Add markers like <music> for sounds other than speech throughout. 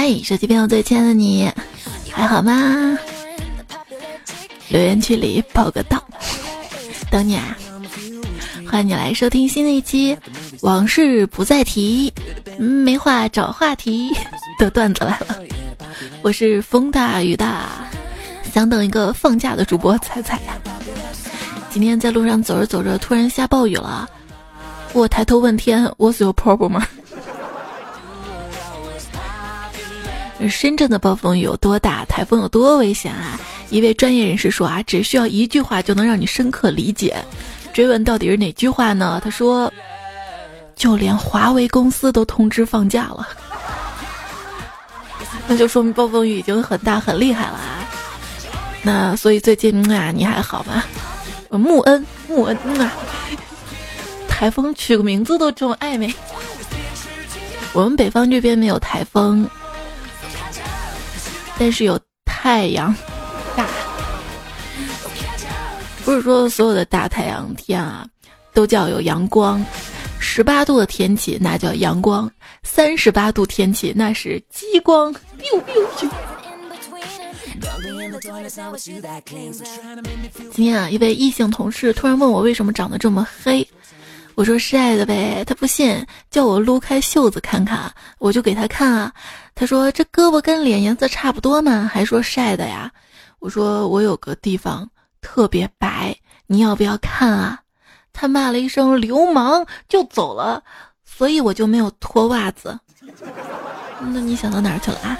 嗨，手机边我最亲爱的你，还好吗？留言区里报个到，等你啊！欢迎你来收听新的一期《往事不再提》，没话找话题的段子来了。我是风大雨大，想等一个放假的主播彩彩呀。今天在路上走着走着，突然下暴雨了。我抬头问天：“What's your problem？” 深圳的暴风雨有多大？台风有多危险啊？一位专业人士说啊，只需要一句话就能让你深刻理解。追问到底是哪句话呢？他说，就连华为公司都通知放假了，<laughs> 那就说明暴风雨已经很大很厉害了啊。那所以最近啊，你还好吗？穆恩，穆恩啊，台风取个名字都这么暧昧。我们北方这边没有台风。但是有太阳大，不是说所有的大太阳天啊都叫有阳光。十八度的天气那叫阳光，三十八度天气那是激光。今天啊，一位异性同事突然问我为什么长得这么黑。我说晒的呗，他不信，叫我撸开袖子看看，我就给他看啊。他说这胳膊跟脸颜色差不多嘛，还说晒的呀。我说我有个地方特别白，你要不要看啊？他骂了一声流氓就走了，所以我就没有脱袜子。那你想到哪儿去了啊？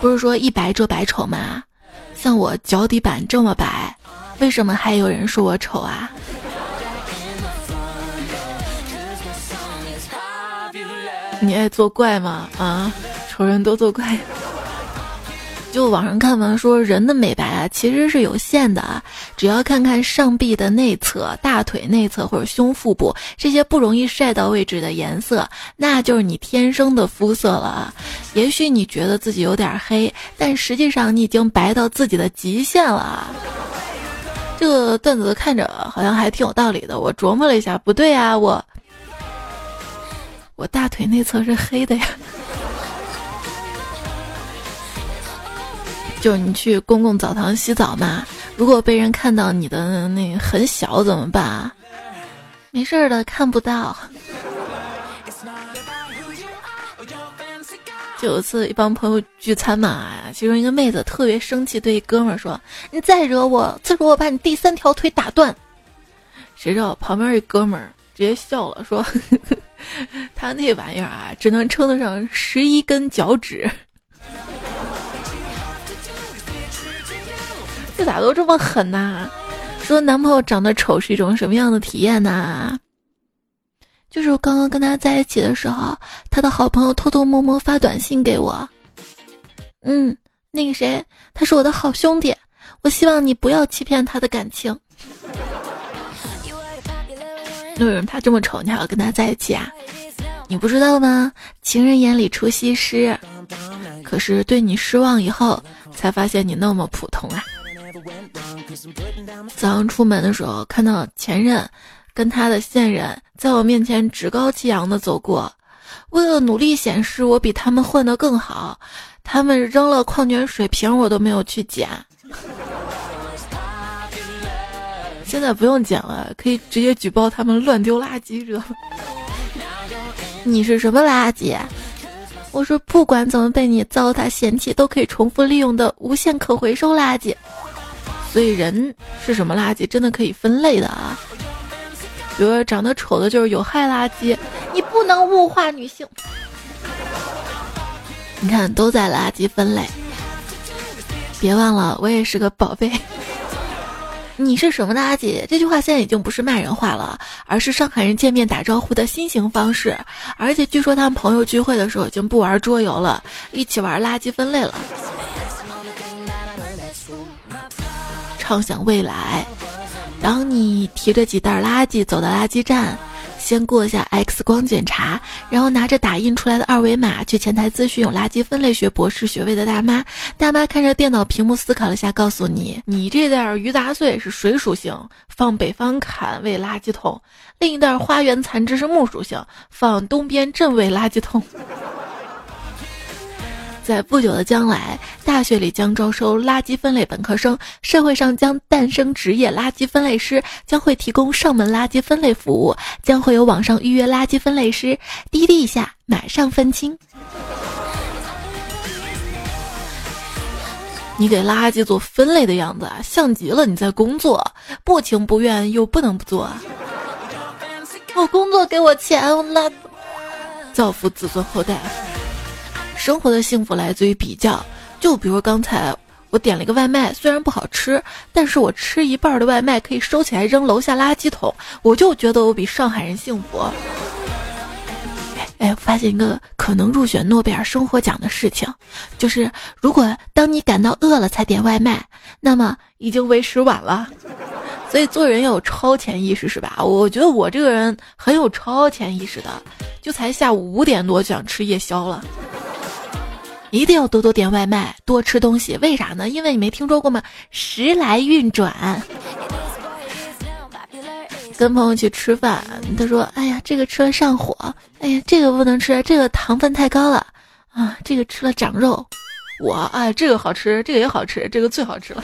不是说一白遮百丑吗？像我脚底板这么白，为什么还有人说我丑啊？你爱作怪吗？啊，丑人多作怪。就网上看完说，人的美白啊其实是有限的啊，只要看看上臂的内侧、大腿内侧或者胸腹部这些不容易晒到位置的颜色，那就是你天生的肤色了啊。也许你觉得自己有点黑，但实际上你已经白到自己的极限了。这个段子看着好像还挺有道理的，我琢磨了一下，不对啊，我。我大腿内侧是黑的呀，就是你去公共澡堂洗澡嘛，如果被人看到你的那很小怎么办啊？没事儿的，看不到。就有一次一帮朋友聚餐嘛，其中一个妹子特别生气，对哥们儿说：“你再惹我，再说我把你第三条腿打断。”谁知道旁边一哥们儿直接笑了，说。<laughs> 他那玩意儿啊，只能称得上十一根脚趾。这咋都这么狠呐？说男朋友长得丑是一种什么样的体验呢？就是我刚刚跟他在一起的时候，他的好朋友偷偷摸摸发短信给我。嗯，那个谁，他是我的好兄弟，我希望你不要欺骗他的感情。为什么他这么丑，你还要跟他在一起啊？你不知道吗？情人眼里出西施，可是对你失望以后，才发现你那么普通啊！早上出门的时候，看到前任跟他的现任在我面前趾高气扬的走过，为了努力显示我比他们混得更好，他们扔了矿泉水瓶，我都没有去捡。现在不用捡了，可以直接举报他们乱丢垃圾，知道？你是什么垃圾？我说不管怎么被你糟蹋嫌弃，都可以重复利用的无限可回收垃圾。所以人是什么垃圾，真的可以分类的啊。比如说长得丑的就是有害垃圾，你不能物化女性。你看都在垃圾分类，别忘了我也是个宝贝。你是什么垃圾？这句话现在已经不是骂人话了，而是上海人见面打招呼的新型方式。而且据说他们朋友聚会的时候已经不玩桌游了，一起玩垃圾分类了。畅想未来，当你提着几袋垃圾走到垃圾站。先过一下 X 光检查，然后拿着打印出来的二维码去前台咨询有垃圾分类学博士学位的大妈。大妈看着电脑屏幕思考了下，告诉你：你这袋鱼杂碎是水属性，放北方坎为垃圾桶；另一袋花园残枝是木属性，放东边镇为垃圾桶。在不久的将来，大学里将招收垃圾分类本科生，社会上将诞生职业垃圾分类师，将会提供上门垃圾分类服务，将会有网上预约垃圾分类师，滴滴一下马上分清。你给垃圾做分类的样子啊，像极了你在工作，不情不愿又不能不做。我工作给我钱，我拉造福子孙后代。生活的幸福来自于比较，就比如刚才我点了一个外卖，虽然不好吃，但是我吃一半的外卖可以收起来扔楼下垃圾桶，我就觉得我比上海人幸福。哎，我发现一个可能入选诺贝尔生活奖的事情，就是如果当你感到饿了才点外卖，那么已经为时晚了。所以做人要有超前意识，是吧？我觉得我这个人很有超前意识的，就才下午五点多就想吃夜宵了。一定要多多点外卖，多吃东西。为啥呢？因为你没听说过吗？时来运转。跟朋友去吃饭，他说：“哎呀，这个吃了上火，哎呀，这个不能吃，这个糖分太高了啊，这个吃了长肉。”我哎，这个好吃，这个也好吃，这个最好吃了。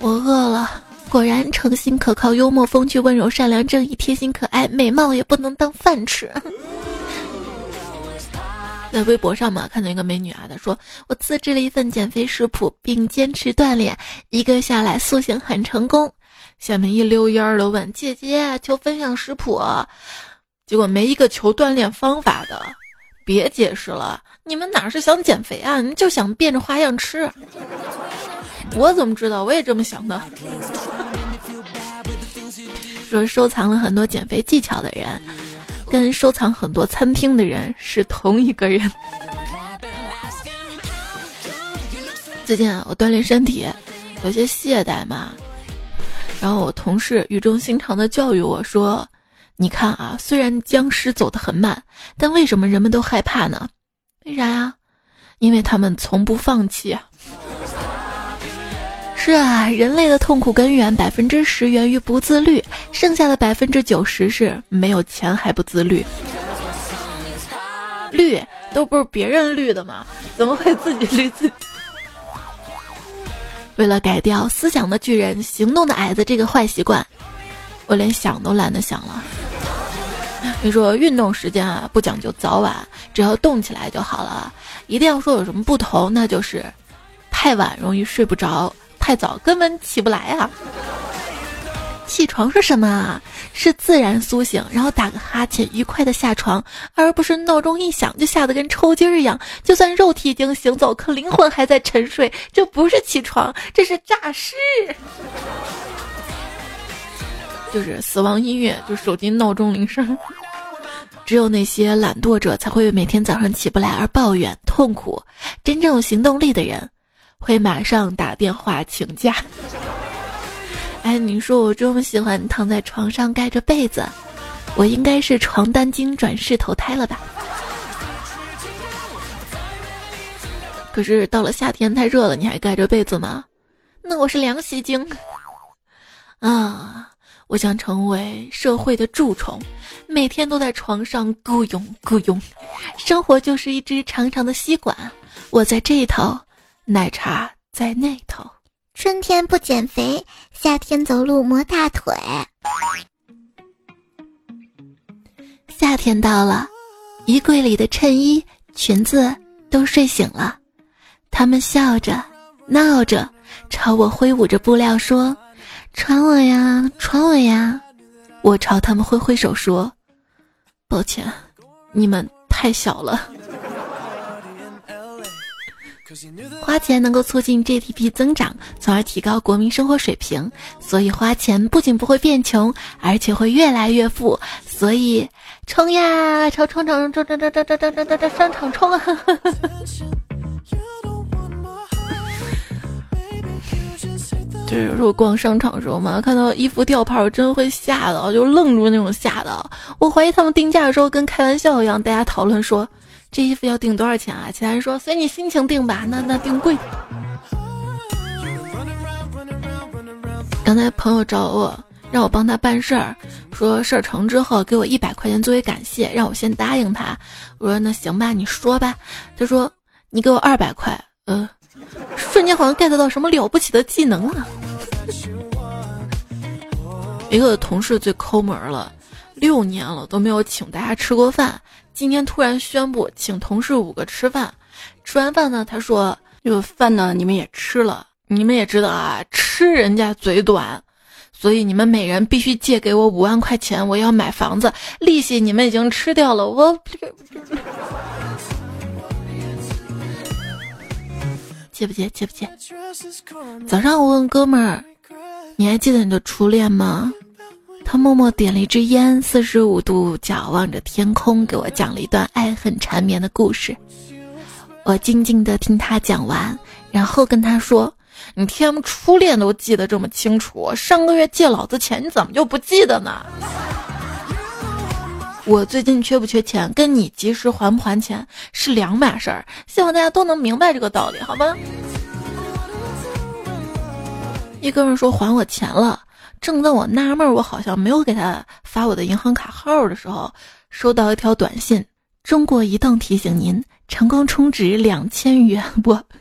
我饿了，果然诚信可靠、幽默风趣、温柔善良、正义、贴心可爱、美貌也不能当饭吃。在微博上嘛，看到一个美女啊，她说我自制了一份减肥食谱，并坚持锻炼，一个月下来塑形很成功。下面一溜烟儿的问姐姐求分享食谱，结果没一个求锻炼方法的。别解释了，你们哪是想减肥啊？你就想变着花样吃。我怎么知道？我也这么想的。<laughs> 说收藏了很多减肥技巧的人。跟收藏很多餐厅的人是同一个人。最近啊，我锻炼身体，有些懈怠嘛。然后我同事语重心长的教育我说：“你看啊，虽然僵尸走得很慢，但为什么人们都害怕呢？为啥呀？因为他们从不放弃啊。”是啊，人类的痛苦根源百分之十源于不自律，剩下的百分之九十是没有钱还不自律。绿都不是别人绿的吗？怎么会自己绿自己？为了改掉思想的巨人，行动的矮子这个坏习惯，我连想都懒得想了。你说运动时间啊，不讲究早晚，只要动起来就好了。一定要说有什么不同，那就是太晚容易睡不着。太早根本起不来啊！起床是什么啊？是自然苏醒，然后打个哈欠，愉快的下床，而不是闹钟一响就吓得跟抽筋儿一样。就算肉体已经行走，可灵魂还在沉睡，这不是起床，这是诈尸。就是死亡音乐，就手机闹钟铃声。只有那些懒惰者才会每天早上起不来而抱怨痛苦，真正有行动力的人。会马上打电话请假。<laughs> 哎，你说我这么喜欢躺在床上盖着被子，我应该是床单精转世投胎了吧？可是到了夏天太热了，你还盖着被子吗？那我是凉席精啊！我想成为社会的蛀虫，每天都在床上咕涌咕涌。生活就是一只长长的吸管，我在这一头。奶茶在那头。春天不减肥，夏天走路磨大腿。夏天到了，衣柜里的衬衣、裙子都睡醒了，他们笑着、闹着，朝我挥舞着布料说：“穿我呀，穿我呀！”我朝他们挥挥手说：“抱歉，你们太小了。”花钱能够促进 GDP 增长，从而提高国民生活水平。所以花钱不仅不会变穷，而且会越来越富。所以冲呀，朝商场冲冲冲冲冲冲冲冲商场冲啊！就是有时候逛商场的时候嘛，看到衣服吊牌，我真的会吓到，就愣住那种吓到。我怀疑他们定价的时候跟开玩笑一样，大家讨论说。这衣服要定多少钱啊？其他人说随你心情定吧，那那定贵。刚才朋友找我让我帮他办事儿，说事儿成之后给我一百块钱作为感谢，让我先答应他。我说那行吧，你说吧。他说你给我二百块，呃，瞬间好像 get 到什么了不起的技能了。一个同事最抠门了，六年了都没有请大家吃过饭，今天突然宣布请同事五个吃饭。吃完饭呢，他说这个饭呢你们也吃了，你们也知道啊，吃人家嘴短。所以你们每人必须借给我五万块钱，我要买房子，利息你们已经吃掉了。我 <laughs> 借不借？借不借？早上我问哥们儿，你还记得你的初恋吗？他默默点了一支烟，四十五度角望着天空，给我讲了一段爱恨缠绵的故事。我静静的听他讲完，然后跟他说。你天初恋都记得这么清楚，上个月借老子钱，你怎么就不记得呢？我最近缺不缺钱，跟你及时还不还钱是两码事儿，希望大家都能明白这个道理，好吗？一哥们说还我钱了，正在我纳闷我好像没有给他发我的银行卡号的时候，收到一条短信：中国移动提醒您，成功充值两千元。<laughs> 我。<laughs>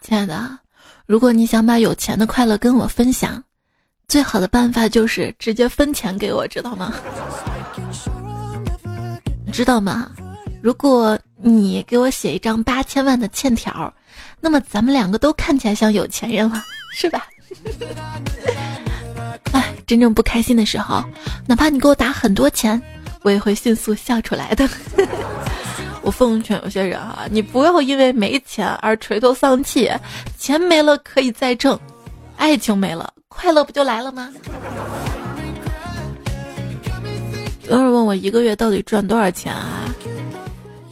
亲爱的，如果你想把有钱的快乐跟我分享，最好的办法就是直接分钱给我，知道吗？知道吗？如果你给我写一张八千万的欠条，那么咱们两个都看起来像有钱人了，<laughs> 是吧？<laughs> 哎，真正不开心的时候，哪怕你给我打很多钱，我也会迅速笑出来的。<laughs> 我奉劝有些人啊，你不要因为没钱而垂头丧气，钱没了可以再挣，爱情没了，快乐不就来了吗？有人问我一个月到底赚多少钱啊？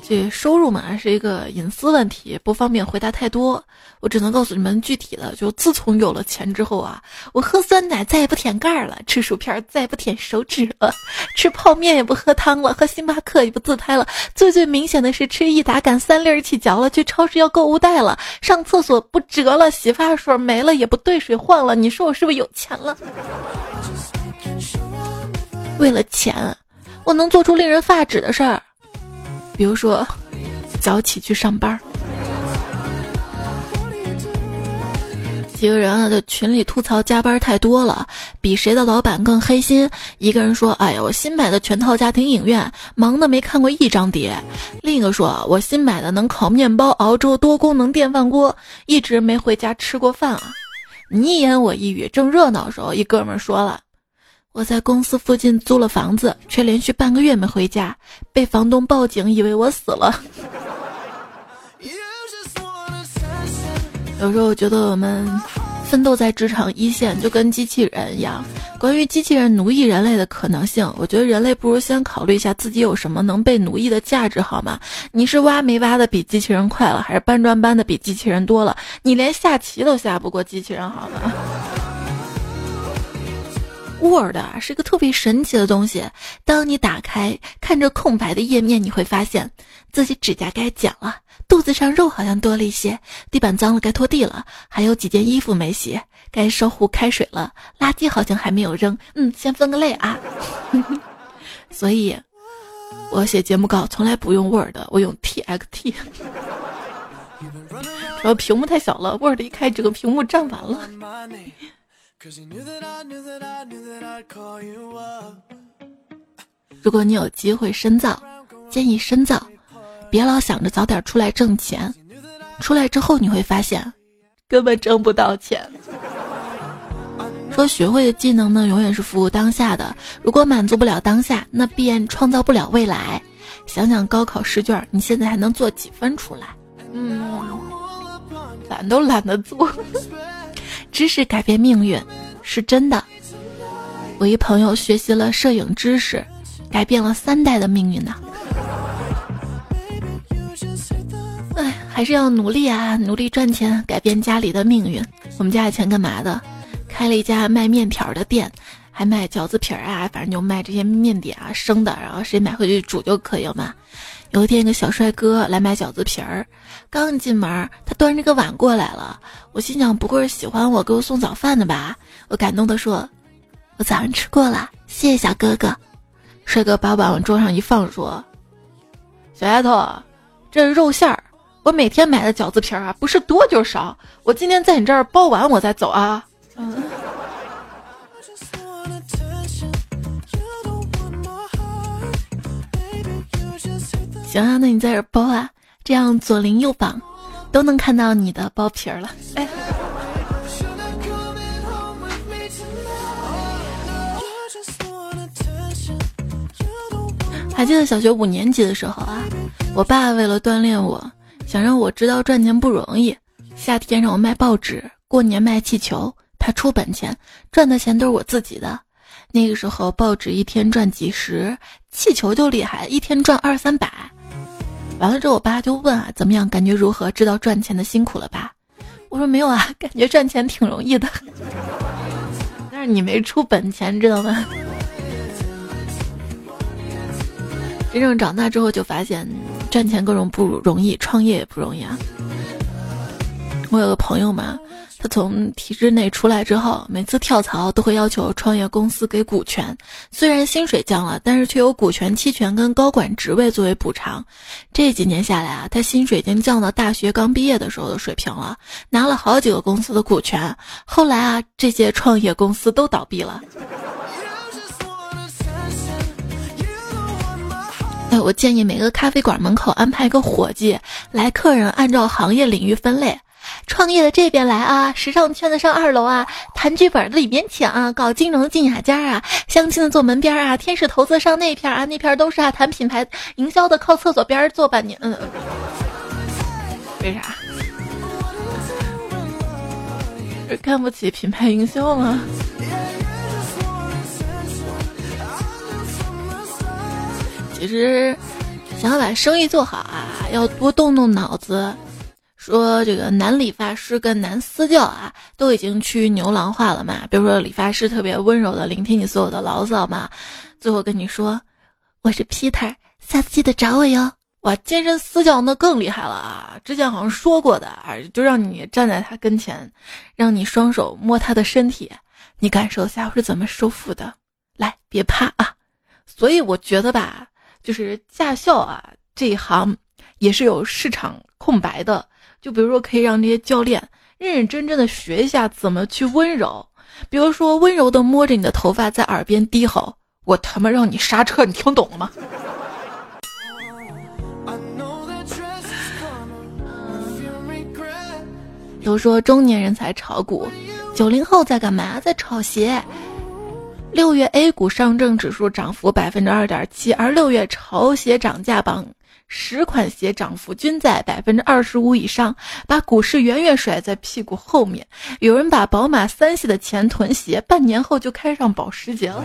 这收入嘛是一个隐私问题，不方便回答太多。我只能告诉你们具体的，就自从有了钱之后啊，我喝酸奶再也不舔盖了，吃薯片再也不舔手指了，吃泡面也不喝汤了，喝星巴克也不自拍了。最最明显的是吃益达杆三粒一起嚼了，去超市要购物袋了，上厕所不折了，洗发水没了也不兑水换了。你说我是不是有钱了？为了钱，我能做出令人发指的事儿。比如说，早起去上班。几个人啊，在群里吐槽加班太多了，比谁的老板更黑心。一个人说：“哎呀，我新买的全套家庭影院，忙的没看过一张碟。”另一个说：“我新买的能烤面包、熬粥多功能电饭锅，一直没回家吃过饭啊。”你一言我一语，正热闹的时候，一哥们说了。我在公司附近租了房子，却连续半个月没回家，被房东报警，以为我死了。有时候我觉得我们奋斗在职场一线，就跟机器人一样。关于机器人奴役人类的可能性，我觉得人类不如先考虑一下自己有什么能被奴役的价值，好吗？你是挖煤挖的比机器人快了，还是搬砖搬的比机器人多了？你连下棋都下不过机器人，好吗？Word 啊，是个特别神奇的东西。当你打开看着空白的页面，你会发现自己指甲该剪了，肚子上肉好像多了一些，地板脏了该拖地了，还有几件衣服没洗，该烧壶开水了，垃圾好像还没有扔。嗯，先分个类啊。<laughs> 所以，我写节目稿从来不用 Word，我用 TXT。<laughs> 主要屏幕太小了，Word 一开整个屏幕占完了。如果你有机会深造，建议深造，别老想着早点出来挣钱。出来之后你会发现，根本挣不到钱。说学会的技能呢，永远是服务当下的。如果满足不了当下，那便创造不了未来。想想高考试卷，你现在还能做几分出来？嗯，懒都懒得做。知识改变命运是真的。我一朋友学习了摄影知识，改变了三代的命运呢。哎，还是要努力啊，努力赚钱，改变家里的命运。我们家以前干嘛的？开了一家卖面条的店，还卖饺子皮儿啊，反正就卖这些面点啊，生的，然后谁买回去煮就可以了嘛。有一天，一个小帅哥来买饺子皮儿，刚进门，他端着个碗过来了。我心想，不会是喜欢我给我送早饭的吧？我感动的说：“我早上吃过了，谢谢小哥哥。”帅哥把碗往桌上一放，说：“小丫头，这是肉馅儿。我每天买的饺子皮儿啊，不是多就是少。我今天在你这儿包完，我再走啊。”嗯。行啊，那你在这包啊，这样左邻右坊都能看到你的包皮儿了。哎，还记得小学五年级的时候啊，我爸为了锻炼我，想让我知道赚钱不容易，夏天让我卖报纸，过年卖气球，他出本钱，赚的钱都是我自己的。那个时候报纸一天赚几十，气球就厉害，一天赚二三百。完了之后，我爸就问啊，怎么样？感觉如何？知道赚钱的辛苦了吧？我说没有啊，<laughs> 感觉赚钱挺容易的。但是你没出本钱，知道吗？真正长大之后，就发现赚钱各种不容易，创业也不容易啊。我有个朋友嘛。他从体制内出来之后，每次跳槽都会要求创业公司给股权，虽然薪水降了，但是却有股权期权跟高管职位作为补偿。这几年下来啊，他薪水已经降到大学刚毕业的时候的水平了，拿了好几个公司的股权。后来啊，这些创业公司都倒闭了。哎，我建议每个咖啡馆门口安排一个伙计，来客人按照行业领域分类。创业的这边来啊，时尚圈的上二楼啊，谈剧本的里边请啊，搞金融的进雅间啊，相亲的坐门边啊，天使投资上那片啊，那片都是啊，谈品牌营销的靠厕所边坐半年。嗯，为啥？是看不起品牌营销吗？其实，想要把生意做好啊，要多动动脑子。说这个男理发师跟男私教啊，都已经趋于牛郎化了嘛。比如说理发师特别温柔的聆听你所有的牢骚嘛，最后跟你说我是 Peter，下次记得找我哟。哇，健身私教那更厉害了啊！之前好像说过的啊，就让你站在他跟前，让你双手摸他的身体，你感受一下我是怎么收腹的。来，别怕啊。所以我觉得吧，就是驾校啊这一行也是有市场空白的。就比如说，可以让这些教练认认真真的学一下怎么去温柔，比如说温柔的摸着你的头发，在耳边低吼：“我他妈让你刹车，你听懂了吗？”都说中年人才炒股，九零后在干嘛？在炒鞋。六月 A 股上证指数涨幅百分之二点七，而六月潮鞋涨价榜。十款鞋涨幅均在百分之二十五以上，把股市远远甩在屁股后面。有人把宝马三系的钱囤鞋，半年后就开上保时捷了。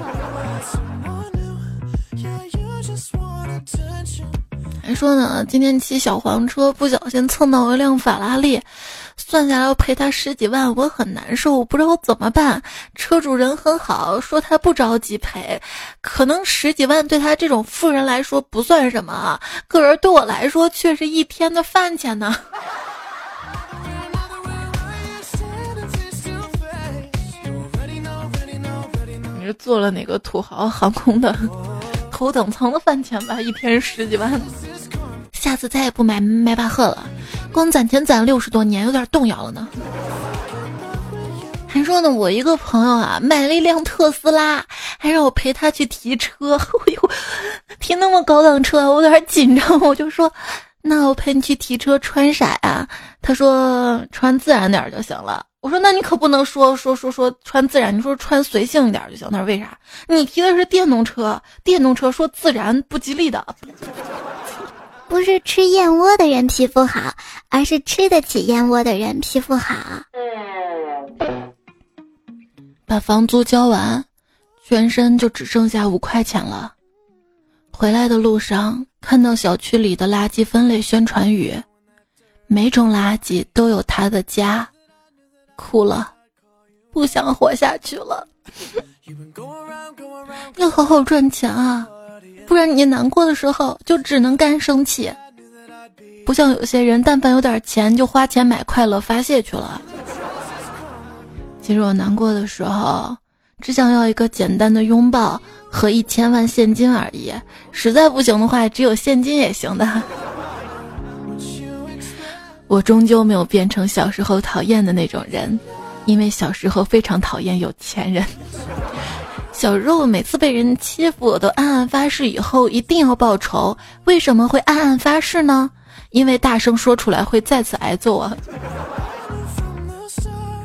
还说呢，今天骑小黄车不小心蹭到一辆法拉利。算下来要赔他十几万，我很难受，我不知道怎么办。车主人很好，说他不着急赔，可能十几万对他这种富人来说不算什么，个人对我来说却是一天的饭钱呢。<laughs> 你是坐了哪个土豪航空的头等舱的饭钱吧？一天十几万。下次再也不买迈巴赫了，光攒钱攒六十多年，有点动摇了呢。还说呢，我一个朋友啊，买了一辆特斯拉，还让我陪他去提车。<laughs> 哎呦，提那么高档车，我有点紧张。我就说，那我陪你去提车，穿啥呀？他说穿自然点就行了。我说那你可不能说说说说穿自然，你说穿随性一点就行。他说为啥？你提的是电动车，电动车说自然不吉利的。不是吃燕窝的人皮肤好，而是吃得起燕窝的人皮肤好。把房租交完，全身就只剩下五块钱了。回来的路上，看到小区里的垃圾分类宣传语，每种垃圾都有它的家，哭了，不想活下去了。要好好赚钱啊！不然你难过的时候就只能干生气。不像有些人，但凡有点钱就花钱买快乐发泄去了。其实我难过的时候，只想要一个简单的拥抱和一千万现金而已。实在不行的话，只有现金也行的。我终究没有变成小时候讨厌的那种人，因为小时候非常讨厌有钱人。小肉每次被人欺负，我都暗暗发誓以后一定要报仇。为什么会暗暗发誓呢？因为大声说出来会再次挨揍啊！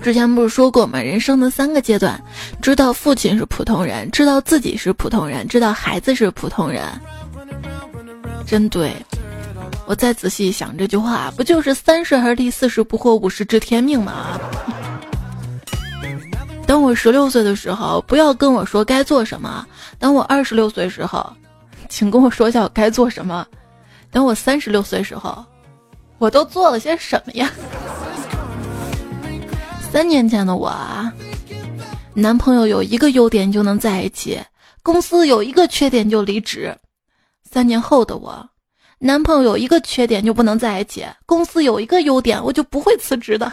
之前不是说过吗？人生的三个阶段：知道父亲是普通人，知道自己是普通人，知道孩子是普通人。真对。我再仔细想，这句话不就是三十而立，四十不惑，五十知天命吗？等我十六岁的时候，不要跟我说该做什么；等我二十六岁时候，请跟我说一下我该做什么；等我三十六岁时候，我都做了些什么呀？三年前的我啊，男朋友有一个优点就能在一起，公司有一个缺点就离职；三年后的我。男朋友有一个缺点就不能在一起，公司有一个优点我就不会辞职的。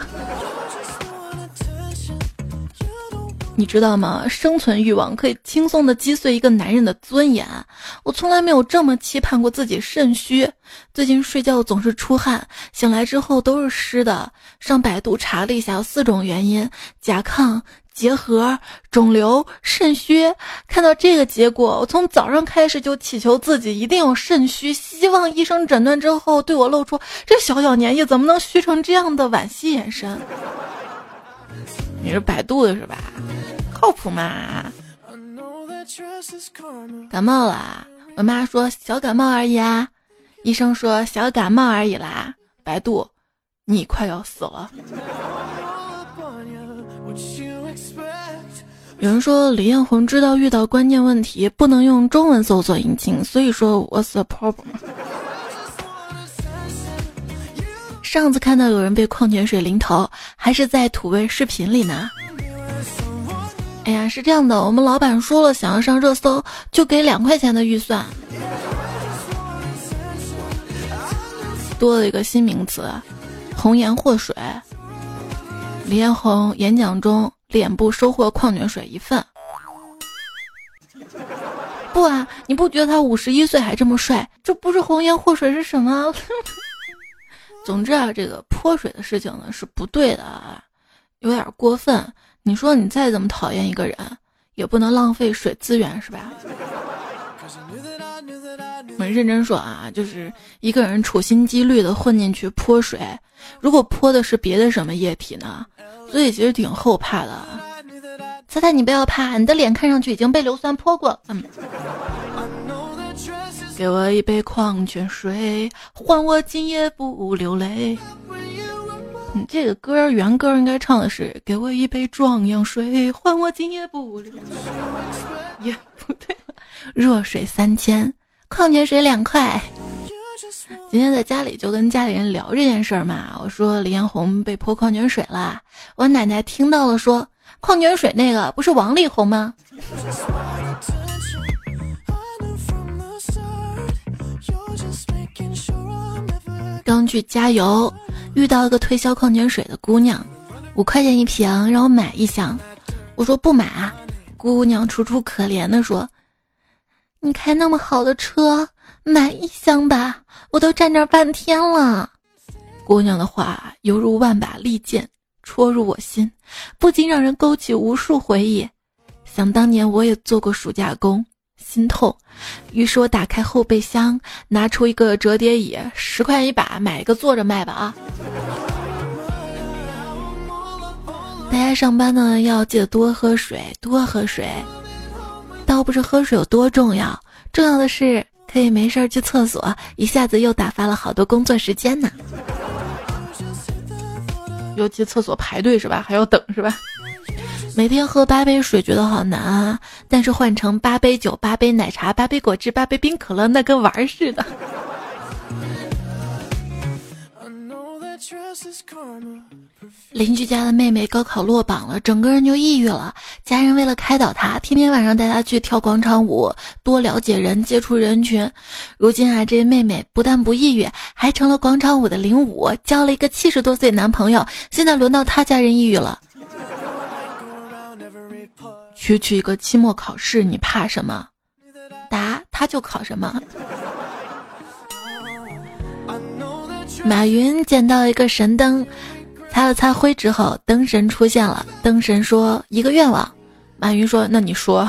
你知道吗？生存欲望可以轻松的击碎一个男人的尊严。我从来没有这么期盼过自己肾虚。最近睡觉总是出汗，醒来之后都是湿的。上百度查了一下，有四种原因：甲亢。结核、肿瘤、肾虚，看到这个结果，我从早上开始就祈求自己一定有肾虚，希望医生诊断之后对我露出这小小年纪怎么能虚成这样的惋惜眼神。你是百度的是吧？靠谱吗？感冒了，我妈说小感冒而已啊，医生说小感冒而已啦。百度，你快要死了。有人说李彦宏知道遇到关键问题不能用中文搜索引擎，所以说 What's the problem？上次看到有人被矿泉水淋头，还是在土味视频里呢。哎呀，是这样的，我们老板说了，想要上热搜就给两块钱的预算，多了一个新名词，红颜祸水。李彦宏演讲中。脸部收获矿泉水一份。不啊，你不觉得他五十一岁还这么帅？这不是红颜祸水是什么？<laughs> 总之啊，这个泼水的事情呢是不对的啊，有点过分。你说你再怎么讨厌一个人，也不能浪费水资源是吧？我们认真说啊，就是一个人处心积虑的混进去泼水，如果泼的是别的什么液体呢？所以其实挺后怕的，猜猜你不要怕，你的脸看上去已经被硫酸泼过。嗯，给我一杯矿泉水，换我今夜不流泪。你这个歌原歌应该唱的是：给我一杯壮阳水，换我今夜不流。也不对，热水三千，矿泉水两块。今天在家里就跟家里人聊这件事儿嘛，我说李彦宏被泼矿泉水了，我奶奶听到了说，矿泉水那个不是王力宏吗？刚去加油，遇到一个推销矿泉水的姑娘，五块钱一瓶，让我买一箱，我说不买，姑娘楚楚可怜的说，你开那么好的车。买一箱吧，我都站这半天了。姑娘的话犹如万把利剑戳入我心，不禁让人勾起无数回忆。想当年我也做过暑假工，心痛。于是我打开后备箱，拿出一个折叠椅，十块一把，买一个坐着卖吧啊！大家上班呢要记得多喝水，多喝水。倒不是喝水有多重要，重要的是。可以没事儿去厕所，一下子又打发了好多工作时间呢。尤其厕所排队是吧？还要等是吧？每天喝八杯水觉得好难啊，但是换成八杯酒、八杯奶茶、八杯果汁、八杯冰可乐，那跟玩儿似的。邻居家的妹妹高考落榜了，整个人就抑郁了。家人为了开导她，天天晚上带她去跳广场舞，多了解人，接触人群。如今啊，这妹妹不但不抑郁，还成了广场舞的领舞，交了一个七十多岁男朋友。现在轮到她家人抑郁了。区区一个期末考试，你怕什么？答，他就考什么。马云捡到一个神灯，擦了擦灰之后，灯神出现了。灯神说：“一个愿望。”马云说：“那你说。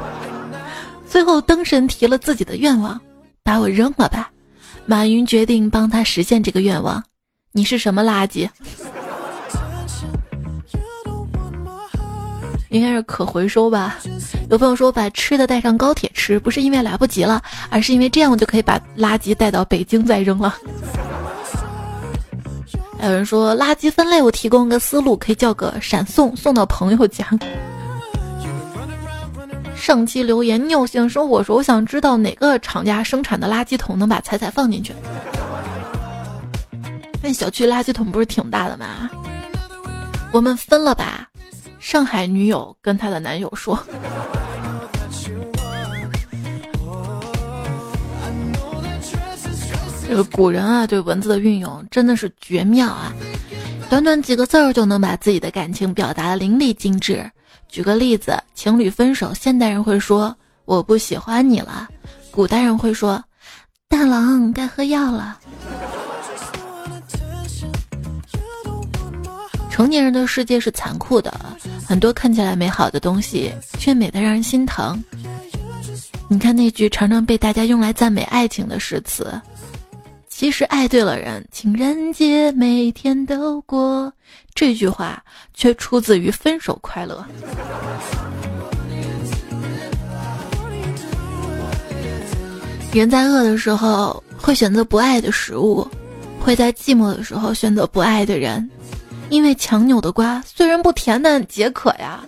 <laughs> ”最后，灯神提了自己的愿望：“把我扔了吧。”马云决定帮他实现这个愿望。你是什么垃圾？应该是可回收吧。有朋友说把吃的带上高铁吃，不是因为来不及了，而是因为这样我就可以把垃圾带到北京再扔了。还有人说垃圾分类，我提供个思路，可以叫个闪送，送到朋友家。上期留言尿性说，我说我想知道哪个厂家生产的垃圾桶能把彩彩放进去。那小区垃圾桶不是挺大的吗？我们分了吧。上海女友跟她的男友说。这个古人啊，对文字的运用真的是绝妙啊！短短几个字儿就能把自己的感情表达的淋漓尽致。举个例子，情侣分手，现代人会说我不喜欢你了，古代人会说大郎该喝药了。成年人的世界是残酷的，很多看起来美好的东西却美得让人心疼。你看那句常常被大家用来赞美爱情的诗词。其实爱对了人，情人节每天都过。这句话却出自于《分手快乐》。人在饿的时候会选择不爱的食物，会在寂寞的时候选择不爱的人，因为强扭的瓜虽然不甜，但解渴呀。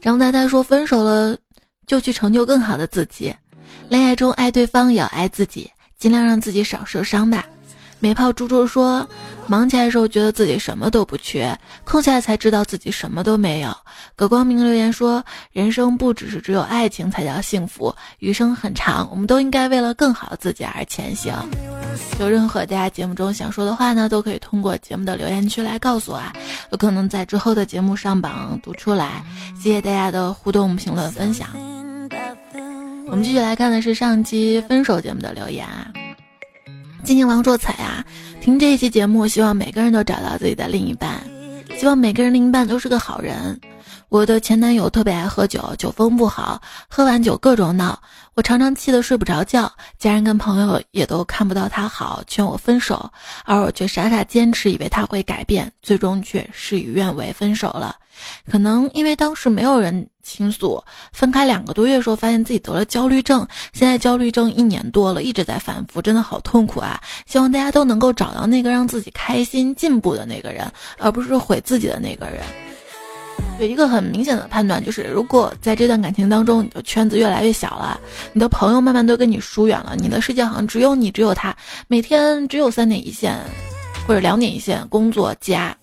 张太太说：“分手了，就去成就更好的自己。”恋爱中爱对方也要爱自己，尽量让自己少受伤吧。美泡猪猪说：“忙起来的时候觉得自己什么都不缺，空下来才知道自己什么都没有。”葛光明留言说：“人生不只是只有爱情才叫幸福，余生很长，我们都应该为了更好的自己而前行。”有任何大家节目中想说的话呢，都可以通过节目的留言区来告诉我啊，有可能在之后的节目上榜读出来。谢谢大家的互动评论分享。我们继续来看的是上期分手节目的留言啊，今年王若彩啊，听这一期节目，希望每个人都找到自己的另一半，希望每个人另一半都是个好人。我的前男友特别爱喝酒，酒风不好，喝完酒各种闹，我常常气得睡不着觉，家人跟朋友也都看不到他好，劝我分手，而我却傻傻坚持，以为他会改变，最终却事与愿违，分手了。可能因为当时没有人倾诉，分开两个多月时候，发现自己得了焦虑症，现在焦虑症一年多了，一直在反复，真的好痛苦啊！希望大家都能够找到那个让自己开心、进步的那个人，而不是毁自己的那个人。有一个很明显的判断，就是如果在这段感情当中，你的圈子越来越小了，你的朋友慢慢都跟你疏远了，你的世界好像只有你，只有他，每天只有三点一线，或者两点一线，工作家，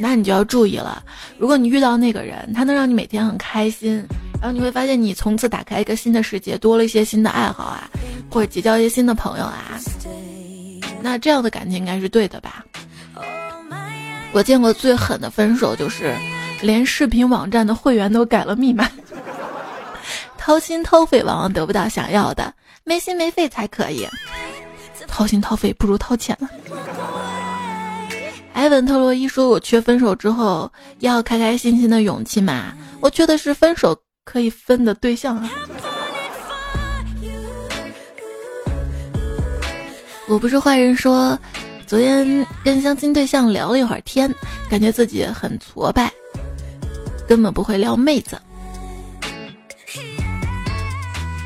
那你就要注意了。如果你遇到那个人，他能让你每天很开心，然后你会发现你从此打开一个新的世界，多了一些新的爱好啊，或者结交一些新的朋友啊，那这样的感情应该是对的吧？我见过最狠的分手就是。连视频网站的会员都改了密码，<laughs> 掏心掏肺往往得不到想要的，没心没肺才可以。掏心掏肺不如掏钱了。艾文特洛伊说：“我缺分手之后要开开心心的勇气嘛，我缺的是分手可以分的对象啊。”我不是坏人说，昨天跟相亲对象聊了一会儿天，感觉自己很挫败。根本不会撩妹子，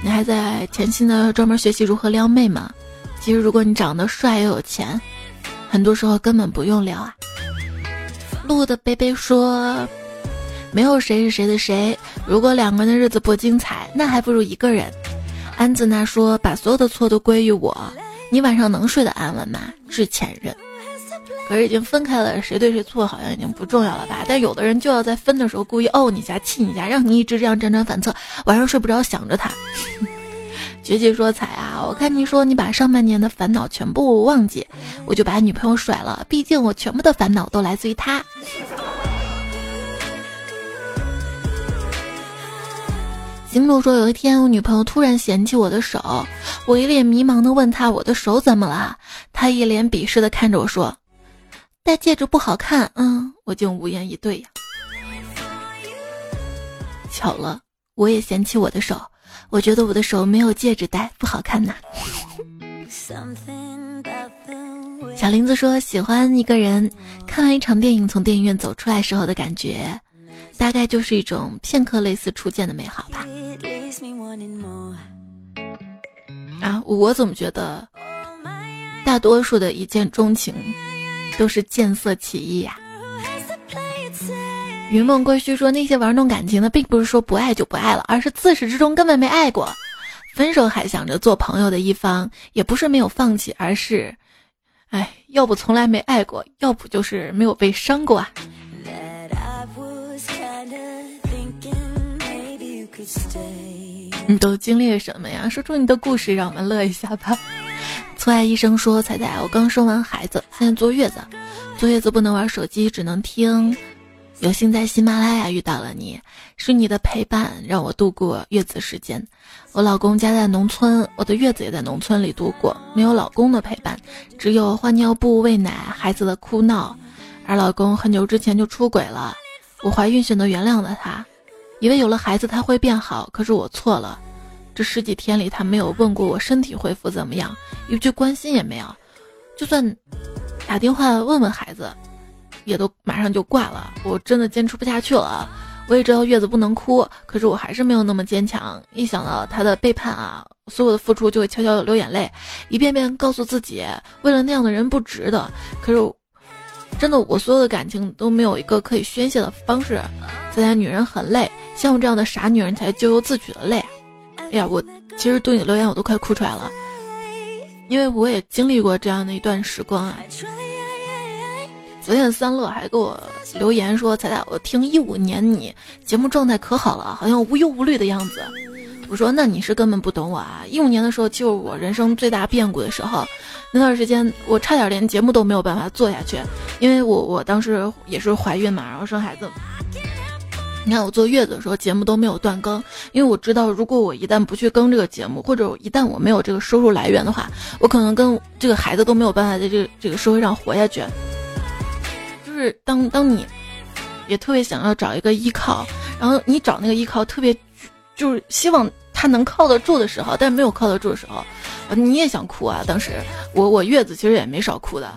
你还在潜心的专门学习如何撩妹吗？其实如果你长得帅又有钱，很多时候根本不用聊啊。鹿的贝贝说，没有谁是谁的谁，如果两个人的日子不精彩，那还不如一个人。安子娜说：“把所有的错都归于我，你晚上能睡得安稳吗？”致前任。可是已经分开了，谁对谁错好像已经不重要了吧？但有的人就要在分的时候故意怄你一下、气你一下，让你一直这样辗转反侧，晚上睡不着想着他。<laughs> 绝技说彩啊，我看你说你把上半年的烦恼全部忘记，我就把女朋友甩了。毕竟我全部的烦恼都来自于他。行路说有一天我女朋友突然嫌弃我的手，我一脸迷茫的问她我的手怎么了，她一脸鄙视的看着我说，戴戒指不好看。嗯，我竟无言以对呀。巧了，我也嫌弃我的手。我觉得我的手没有戒指戴不好看呐。小林子说喜欢一个人，看完一场电影从电影院走出来时候的感觉，大概就是一种片刻类似初见的美好吧。啊，我怎么觉得大多数的一见钟情都是见色起意呀？云梦归墟说：“那些玩弄感情的，并不是说不爱就不爱了，而是自始至终根本没爱过。分手还想着做朋友的一方，也不是没有放弃，而是，哎，要不从来没爱过，要不就是没有被伤过啊。”你都经历了什么呀？说出你的故事，让我们乐一下吧。错爱医生说：“彩彩，我刚生完孩子，现在坐月子，坐月子不能玩手机，只能听。”有幸在喜马拉雅遇到了你，是你的陪伴让我度过月子时间。我老公家在农村，我的月子也在农村里度过，没有老公的陪伴，只有换尿布、喂奶、孩子的哭闹。而老公很久之前就出轨了，我怀孕选择原谅了他，以为有了孩子他会变好，可是我错了。这十几天里他没有问过我身体恢复怎么样，一句关心也没有，就算打电话问问孩子。也都马上就挂了，我真的坚持不下去了。我也知道月子不能哭，可是我还是没有那么坚强。一想到他的背叛啊，所有的付出就会悄悄流眼泪，一遍遍告诉自己，为了那样的人不值得。可是，真的，我所有的感情都没有一个可以宣泄的方式。咱家女人很累，像我这样的傻女人才咎由自取的累。哎呀，我其实读你留言我都快哭出来了，因为我也经历过这样的一段时光啊。昨天三乐还给我留言说：“彩彩，我听一五年你节目状态可好了，好像无忧无虑的样子。”我说：“那你是根本不懂我啊！一五年的时候就是我人生最大变故的时候，那段时间我差点连节目都没有办法做下去，因为我我当时也是怀孕嘛，然后生孩子。你看我坐月子的时候节目都没有断更，因为我知道如果我一旦不去更这个节目，或者一旦我没有这个收入来源的话，我可能跟这个孩子都没有办法在这个这个社会上活下去。”就是当当你也特别想要找一个依靠，然后你找那个依靠特别就是希望他能靠得住的时候，但没有靠得住的时候，你也想哭啊。当时我我月子其实也没少哭的，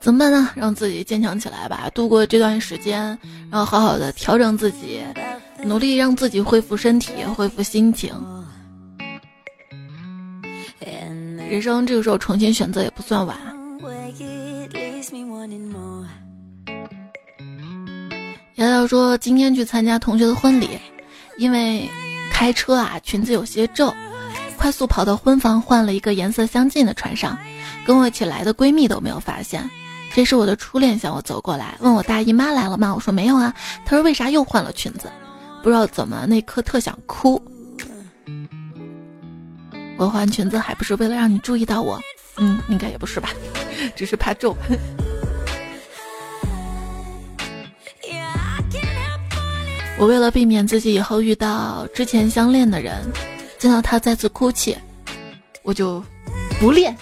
怎么办呢？让自己坚强起来吧，度过这段时间，然后好好的调整自己，努力让自己恢复身体，恢复心情。人生这个时候重新选择也不算晚。瑶瑶说：“今天去参加同学的婚礼，因为开车啊，裙子有些皱，快速跑到婚房换了一个颜色相近的穿上。跟我一起来的闺蜜都没有发现。这是我的初恋向我走过来，问我大姨妈来了吗？我说没有啊。他说为啥又换了裙子？不知道怎么那刻特想哭。我换裙子还不是为了让你注意到我？嗯，应该也不是吧，<laughs> 只是怕皱。<laughs> ”我为了避免自己以后遇到之前相恋的人，见到他再次哭泣，我就不练。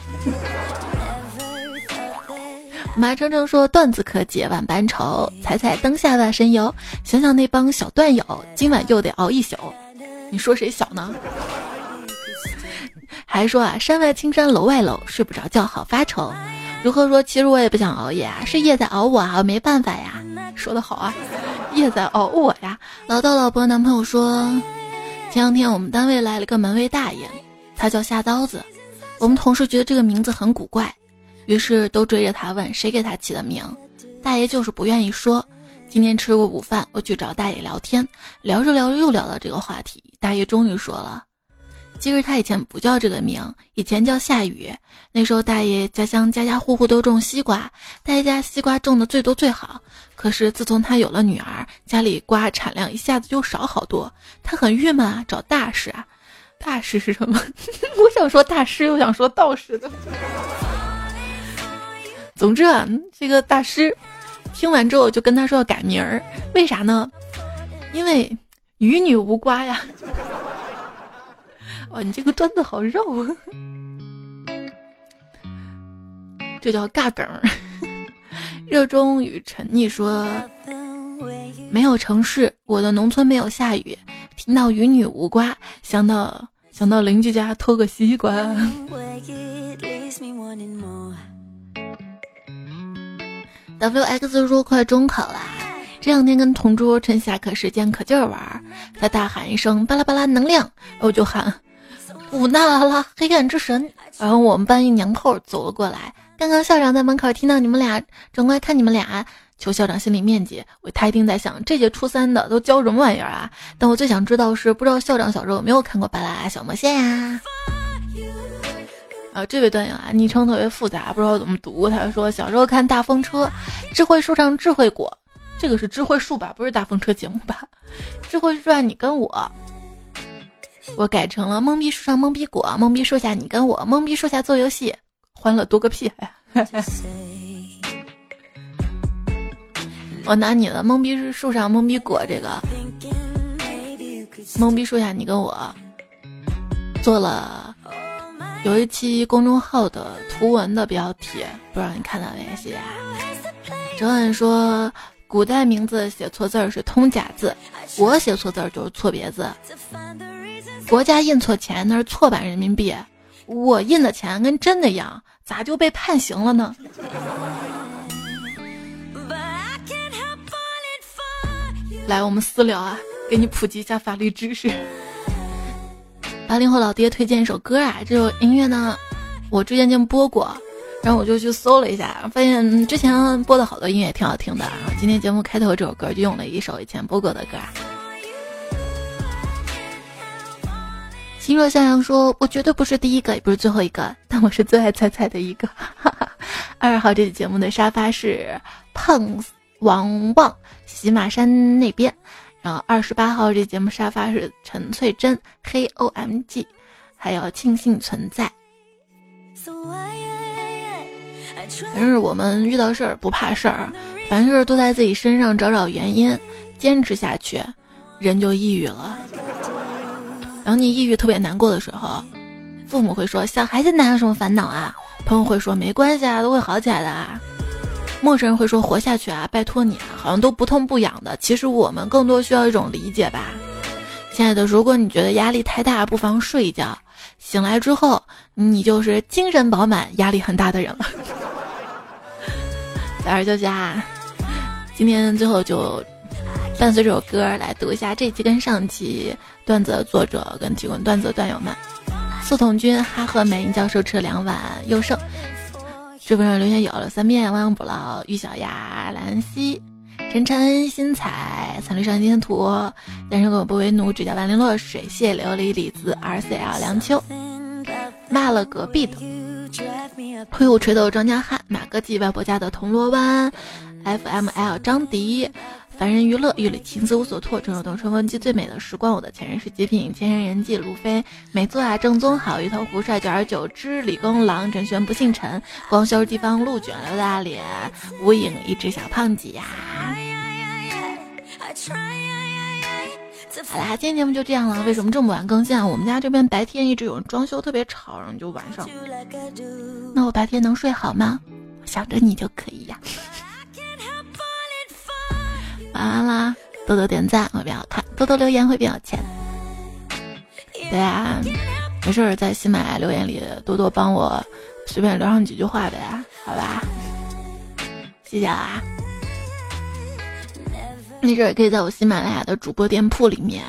马程程说：“段子可解万般愁，踩踩灯下万神游。想想那帮小段友，今晚又得熬一宿。你说谁小呢？”还说啊，山外青山楼外楼，睡不着觉好发愁。如何说？其实我也不想熬夜啊，是夜在熬我啊，没办法呀。说的好啊。夜在熬我呀！老道老婆男朋友说，前两天我们单位来了个门卫大爷，他叫下刀子。我们同事觉得这个名字很古怪，于是都追着他问谁给他起的名。大爷就是不愿意说。今天吃过午饭，我去找大爷聊天，聊着聊着又聊到这个话题。大爷终于说了，其实他以前不叫这个名，以前叫夏雨。那时候大爷家乡家家户户都种西瓜，大爷家西瓜种的最多最好。可是自从他有了女儿，家里瓜产量一下子就少好多，他很郁闷啊，找大师啊。大师是什么？<laughs> 我想说大师，又想说道士的。总之啊，这个大师。听完之后，就跟他说要改名儿，为啥呢？因为与女无瓜呀。哇，你这个段子好绕，这叫尬梗。<laughs> 热衷与沉溺说，没有城市，我的农村没有下雨。听到与女无瓜，想到想到邻居家偷个西瓜。W X 说快中考啦！这两天跟同桌趁下课时间可劲儿玩，他大喊一声“巴拉巴拉能量”，我就喊“乌纳拉黑暗之神”。然后我们班一娘炮走了过来，刚刚校长在门口听到你们俩，转过来看你们俩，求校长心理面积。我他一定在想，这届初三的都教什么玩意儿啊？但我最想知道是，不知道校长小时候有没有看过《巴啦啦小魔仙》呀？啊，这位段友啊，昵称特别复杂，不知道怎么读。他说小时候看大风车，智慧树上智慧果，这个是智慧树吧？不是大风车节目吧？智慧树上你跟我，我改成了懵逼树上懵逼果，懵逼树下你跟我，懵逼树下做游戏，欢乐多个屁！<laughs> 我拿你的懵逼树上懵逼果这个，懵逼树下你跟我做了。有一期公众号的图文的标题，不知道你看到没？谢谢。哲恩说，古代名字写错字儿是通假字，我写错字儿就是错别字。国家印错钱那是错版人民币，我印的钱跟真的一样，咋就被判刑了呢？来，我们私聊啊，给你普及一下法律知识。八零后老爹推荐一首歌啊，这首音乐呢，我之前就播过，然后我就去搜了一下，发现之前播的好多音乐挺好听的。啊今天节目开头这首歌就用了一首以前播过的歌。心若向阳说：“我绝对不是第一个，也不是最后一个，但我是最爱猜猜的一个。<laughs> ”二号这期节目的沙发是胖王旺，喜马山那边。然后二十八号这节目沙发是陈翠珍黑 O M G，还有庆幸存在。反正我们遇到事儿不怕事儿，凡事都在自己身上找找原因，坚持下去，人就抑郁了。然后你抑郁特别难过的时候，父母会说小孩子哪有什么烦恼啊？朋友会说没关系啊，都会好起来的啊。陌生人会说活下去啊，拜托你啊，好像都不痛不痒的。其实我们更多需要一种理解吧，亲爱的。如果你觉得压力太大，不妨睡一觉，醒来之后你就是精神饱满、压力很大的人了。早点休息啊！今天最后就伴随这首歌来读一下这期跟上期段子的作者跟提供段子的段友们：苏统军、哈赫梅教授吃了两碗优胜。知乎上留言有了三遍，亡羊补牢，玉小牙、兰溪、晨晨、新彩、残绿上天图、单身狗不为奴，只叫万零落水、谢琉璃、李子、R C L、梁秋，骂了隔壁的，挥舞锤头张家汉、马哥记外婆家的铜锣湾，F M L 张迪。凡人娱乐，玉里情丝无所托，郑有东春风记最美的时光，我的前任是极品，千人人迹，路飞，美作啊，正宗好，鱼头胡帅九二九之李公狼，陈玄不姓陈，光修地方路卷刘大脸，无影一只小胖子呀。好啦，今天节目就这样了。为什么这么晚更新啊？我们家这边白天一直有人装修，特别吵，然后就晚上。那我白天能睡好吗？想着你就可以呀。晚安啦！多多点赞会变好看，多多留言会变有钱。对啊，没事儿在喜马拉雅留言里多多帮我随便聊上几句话呗，好吧？谢谢啦。没事儿也可以在我喜马拉雅的主播店铺里面，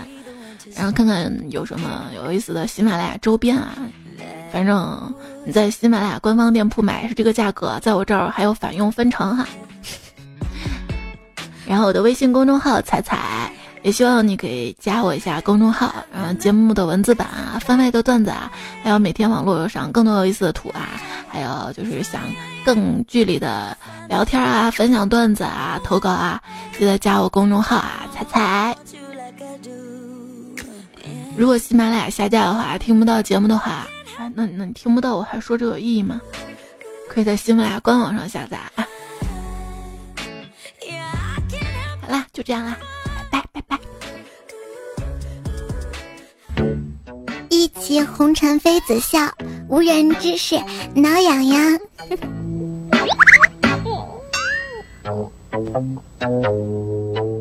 然后看看有什么有意思的喜马拉雅周边啊。反正你在喜马拉雅官方店铺买是这个价格，在我这儿还有返佣分成哈。<laughs> 然后我的微信公众号彩彩，也希望你可以加我一下公众号，然后节目的文字版啊、番外的段子啊，还有每天网络上更多有意思的图啊，还有就是想更剧烈的聊天啊、分享段子啊、投稿啊，记得加我公众号啊，彩彩。如果喜马拉雅下架的话，听不到节目的话，那那你听不到我还说这有意义吗？可以在喜马拉雅官网上下载啊。好啦，就这样啦，拜拜。一骑红尘妃子笑，无人知是挠痒痒。<laughs>